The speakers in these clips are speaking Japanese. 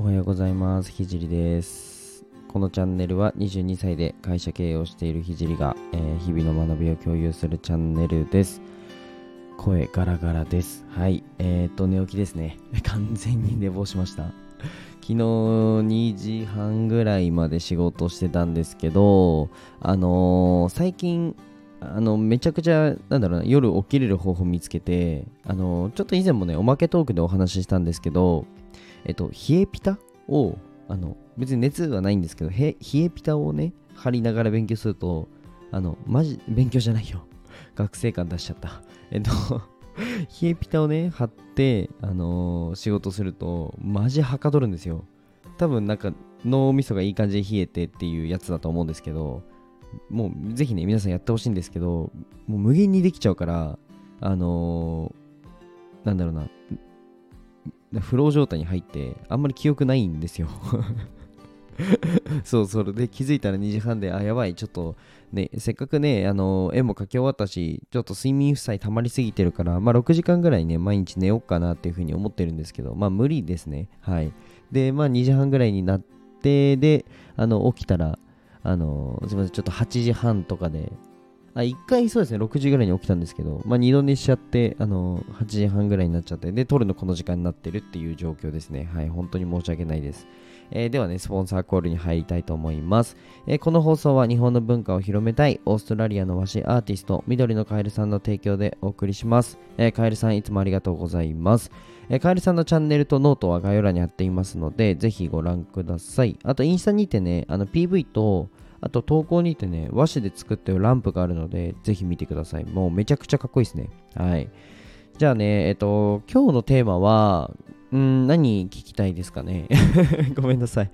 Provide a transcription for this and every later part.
おはようございます。ひじりです。このチャンネルは22歳で会社経営をしているひじりが、えー、日々の学びを共有するチャンネルです。声ガラガラです。はい。えーと寝起きですね。完全に寝坊しました。昨日2時半ぐらいまで仕事してたんですけどあのー、最近あのめちゃくちゃなんだろうな夜起きれる方法見つけてあのちょっと以前もねおまけトークでお話ししたんですけどえっと冷えピタをあの別に熱はないんですけど冷えピタをね貼りながら勉強するとあのマジ勉強じゃないよ。学生感出しちゃった。えっと 冷えピタをね貼ってあのー、仕事するとマジはかどるんですよ。多分なんか脳みそがいい感じで冷えてっていうやつだと思うんですけどもうぜひね、皆さんやってほしいんですけど、もう無限にできちゃうから、あのー、なんだろうな、フロー状態に入って、あんまり記憶ないんですよ そう、それで気づいたら2時半で、あ、やばい、ちょっとね、せっかくね、あの、絵も描き終わったし、ちょっと睡眠負債溜まりすぎてるから、まあ6時間ぐらいね、毎日寝ようかなっていうふうに思ってるんですけど、まあ無理ですね。はい。で、まあ2時半ぐらいになって、で、あの、起きたら、あのすみません、ちょっと8時半とかで、あ、1回そうですね、6時ぐらいに起きたんですけど、まあ2度寝しちゃって、あの8時半ぐらいになっちゃって、で、撮るのこの時間になってるっていう状況ですね。はい、本当に申し訳ないです。えー、ではね、スポンサーコールに入りたいと思います、えー、この放送は日本の文化を広めたいオーストラリアの和紙アーティスト、緑のカエルさんの提供でお送りします。えー、カエルさんいつもありがとうございます。えー、カエルさんのチャンネルとノートは概要欄に貼っていますので、ぜひご覧ください。あと、インスタにてね、PV と、あと投稿にてね、和紙で作ったランプがあるので、ぜひ見てください。もうめちゃくちゃかっこいいですね。はい。じゃあね、えっと、今日のテーマは、ん何聞きたいですかね？ごめんなさい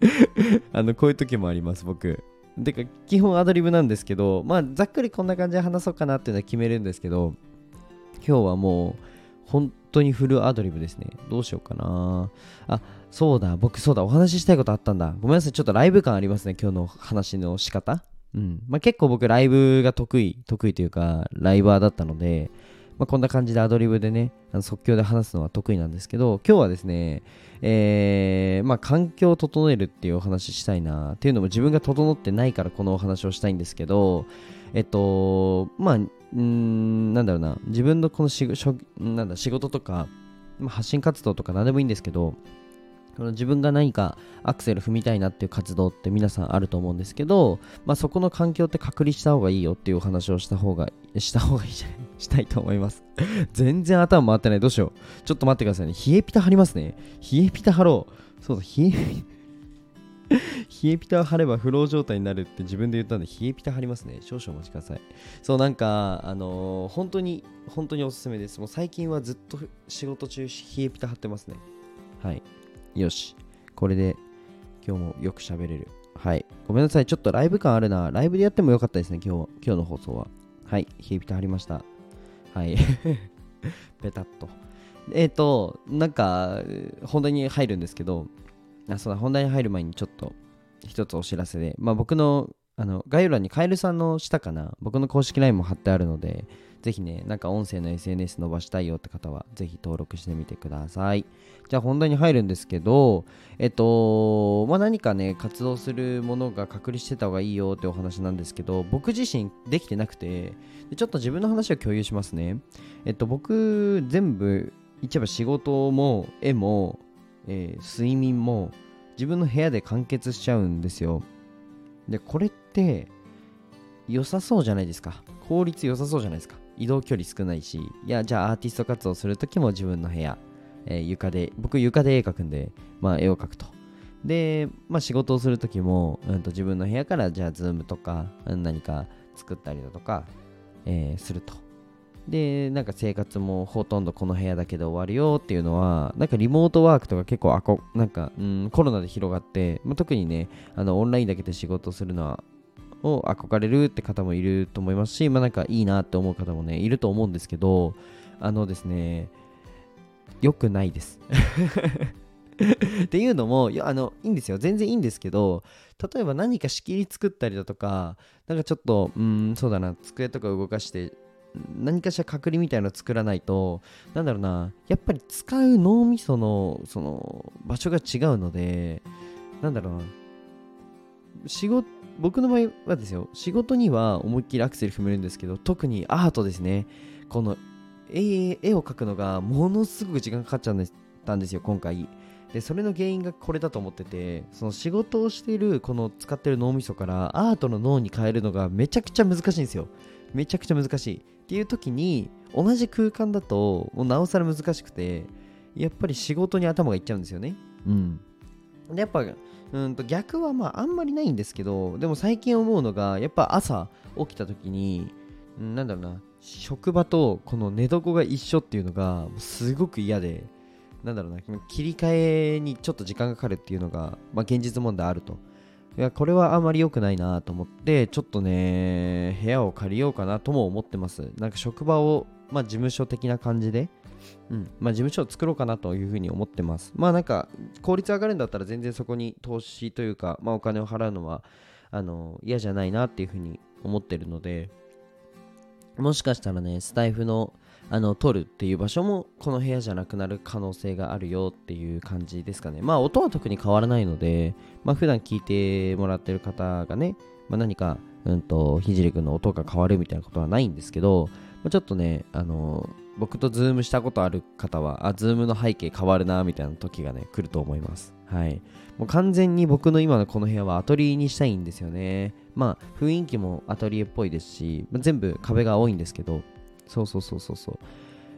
あの、こういう時もあります、僕。てか、基本アドリブなんですけど、まあ、ざっくりこんな感じで話そうかなっていうのは決めるんですけど、今日はもう、本当にフルアドリブですね。どうしようかな。あ、そうだ、僕そうだ、お話ししたいことあったんだ。ごめんなさい、ちょっとライブ感ありますね、今日の話の仕方。うん。まあ、結構僕ライブが得意、得意というか、ライバーだったので、まあ、こんな感じでアドリブでね、あの即興で話すのは得意なんですけど、今日はですね、えー、まあ、環境を整えるっていうお話したいなっていうのも自分が整ってないからこのお話をしたいんですけど、えっと、まあ、んなんだろうな、自分のこのしなんだ仕事とか、発信活動とか何でもいいんですけど、その自分が何かアクセル踏みたいなっていう活動って皆さんあると思うんですけど、まあ、そこの環境って隔離した方がいいよっていうお話をした方が、した方がいいじゃない？したいと思います。全然頭回ってない。どうしよう。ちょっと待ってくださいね。冷えピタ貼りますね。冷えピタ貼ろう。そうだ、冷え、冷えピタを貼ればフロー状態になるって自分で言ったんで、冷えピタ貼りますね。少々お待ちください。そう、なんか、あのー、本当に、本当におすすめです。もう最近はずっと仕事中、冷えピタ貼ってますね。はい。よし。これで今日もよく喋れる。はい。ごめんなさい。ちょっとライブ感あるな。ライブでやってもよかったですね。今日今日の放送は。はい。冷えピタ貼りました。はい。ペタッと。えっ、ー、と、なんか、本題に入るんですけど、あそうだ本題に入る前にちょっと一つお知らせで、まあ、僕のあの概要欄にカエルさんの下かな。僕の公式 LINE も貼ってあるのでぜひねなんか音声の SNS 伸ばしたいよって方はぜひ登録してみてください。じゃあ本題に入るんですけどえっとまあ何かね活動するものが隔離してた方がいいよってお話なんですけど僕自身できてなくてでちょっと自分の話を共有しますね。えっと僕全部一応仕事も絵もえー、睡眠も自分の部屋で完結しちゃうんですよ。で、これって良さそうじゃないですか。効率良さそうじゃないですか。移動距離少ないし、いや、じゃあアーティスト活動するときも自分の部屋、えー、床で、僕床で絵描くんで、まあ絵を描くと。で、まあ仕事をするときも、うんと自分の部屋からじゃあズームとか何か作ったりだとか、えー、すると。で、なんか生活もほとんどこの部屋だけで終わるよっていうのは、なんかリモートワークとか結構あこ、なんか、うん、コロナで広がって、まあ、特にね、あのオンラインだけで仕事するのは、を憧れるって方もいると思いますし、まあなんかいいなって思う方もね、いると思うんですけど、あのですね、良くないです。っていうのもいやあのいいんですよ全然いいんですけど例えば何か仕切り作ったりだとかなんかちょっとうんそうだな机とか動かして何かしら隔離みたいなの作らないとなんだろうなやっぱり使う脳みそのその場所が違うのでなんだろうな仕事僕の場合はですよ仕事には思いっきりアクセル踏めるんですけど特にアートですね。この絵絵を描くのがものすごく時間かかっちゃったんですよ今回。でそれの原因がこれだと思っててその仕事をしているこの使ってる脳みそからアートの脳に変えるのがめちゃくちゃ難しいんですよ。めちゃくちゃ難しい。っていう時に同じ空間だともうなおさら難しくてやっぱり仕事に頭がいっちゃうんですよね。うん。でやっぱうんと逆はまああんまりないんですけどでも最近思うのがやっぱ朝起きた時になんだろうな職場とこの寝床が一緒っていうのがすごく嫌でなんだろうな切り替えにちょっと時間がかかるっていうのが、まあ、現実問題あると。いやこれはあんまり良くないなと思ってちょっとね部屋を借りようかなとも思ってますなんか職場を、まあ、事務所的な感じでうんまあ、事務所を作ろうかなというふうに思ってます。まあなんか効率上がるんだったら全然そこに投資というか、まあ、お金を払うのはあの嫌じゃないなっていうふうに思ってるのでもしかしたらねスタイフのあの撮るっていう場所もこの部屋じゃなくなる可能性があるよっていう感じですかね。まあ音は特に変わらないので、まあ普段聞いてもらってる方がね、まあ、何か、うんと、ひじりくんの音が変わるみたいなことはないんですけど、まあ、ちょっとね、あの僕とズームしたことある方は、あ、ズームの背景変わるな、みたいな時がね、来ると思います。はい。もう完全に僕の今のこの部屋はアトリエにしたいんですよね。まあ、雰囲気もアトリエっぽいですし、まあ、全部壁が多いんですけど、そうそうそうそうそう。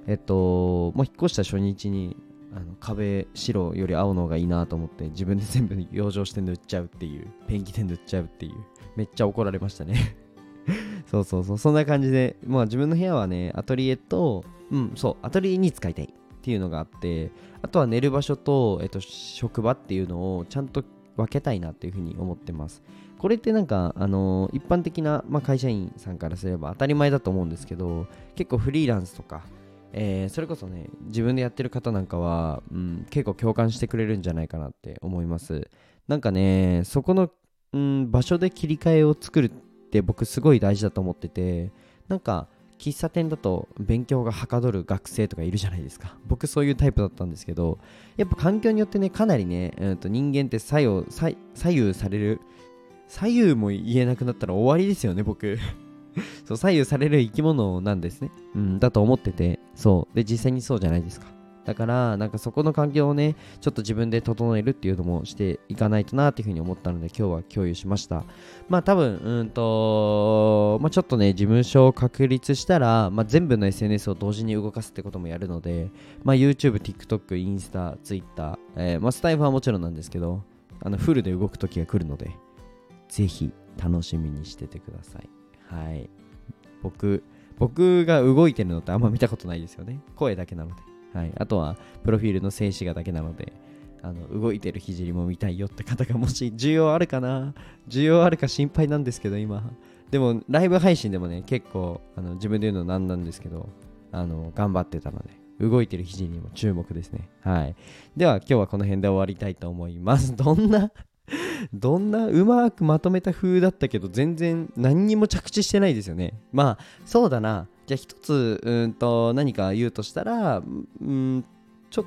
えっと、もう引っ越した初日に、あの壁白より青の方がいいなと思って自分で全部養生して塗っちゃうっていうペンキで塗っちゃうっていうめっちゃ怒られましたね。そうそうそう。そんな感じでまあ自分の部屋はねアトリエとうんそうアトリエに使いたいっていうのがあってあとは寝る場所と、えっと、職場っていうのをちゃんと分けたいなっていうふうに思ってます。これってなんか、あの、一般的な、まあ、会社員さんからすれば当たり前だと思うんですけど結構フリーランスとかえー、それこそね自分でやってる方なんかは、うん、結構共感してくれるんじゃないかなって思います。なんかねそこの、うん、場所で切り替えを作るって僕すごい大事だと思っててなんか喫茶店だと勉強がはかどる学生とかいるじゃないですか。僕そういうタイプだったんですけどやっぱ環境によってねかなりね、うん、と人間って左右左右される左右も言えなくなったら終わりですよね僕 そう左右される生き物なんですね。うん、だと思ってて、そう。で、実際にそうじゃないですか。だから、なんかそこの環境をね、ちょっと自分で整えるっていうのもしていかないとなっていうふうに思ったので、今日は共有しました。まあ多分、うんと、まあちょっとね、事務所を確立したら、まあ全部の SNS を同時に動かすってこともやるので、まあ YouTube、TikTok、インスタ、Twitter、えー、まあスタイフはもちろんなんですけど、あのフルで動く時が来るので、ぜひ楽しみにしててください。はい。僕、僕が動いてるのってあんま見たことないですよね。声だけなので。はい。あとは、プロフィールの静止画だけなので、あの動いてるひじりも見たいよって方がもし需要あるかな？需要あるか心配なんですけど今でもライブ配信でもね結構あの自分で言うのなんなんですけどあの頑張ってたので動いてるひじりにも注目ですねはいでは今日はこの辺で終わりたいと思いますどんな どんなうまくまとめた風だったけど全然何にも着地してないですよね。まあそうだな。じゃあ一つうんと何か言うとしたらうんちょっ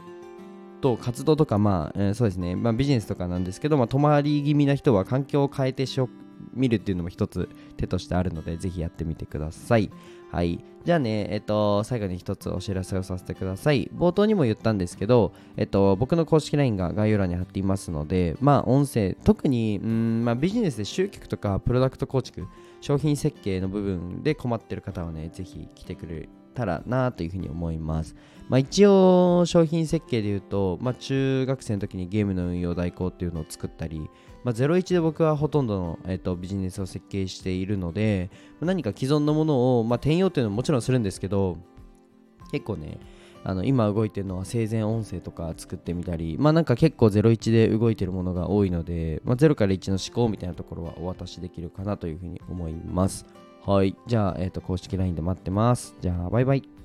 と活動とかまあ、えー、そうですね、まあ、ビジネスとかなんですけど、まあ、泊まり気味な人は環境を変えてしょ見るっていうのも一つ手としてあるのでぜひやってみてくださいはい。じゃあね、えっと、最後に一つお知らせをさせてください。冒頭にも言ったんですけど、えっと、僕の公式 LINE が概要欄に貼っていますので、まあ、音声、特に、うん、まあ、ビジネスで集客とか、プロダクト構築、商品設計の部分で困ってる方はね、ぜひ来てくれたらなというふうに思います。まあ、一応、商品設計で言うと、まあ、中学生の時にゲームの運用代行っていうのを作ったり、まあ、01で僕はほとんどの、えーと、ビジネスを設計しているので何か既存のものを、まあ、転用っていうのももちろんするんですけど結構ねあの今動いてるのは生前音声とか作ってみたりまあなんか結構01で動いてるものが多いので、まあ、0から1の思考みたいなところはお渡しできるかなというふうに思いますはい。じゃあ、えーと公式 LINE で待ってます。じゃあバイバイ。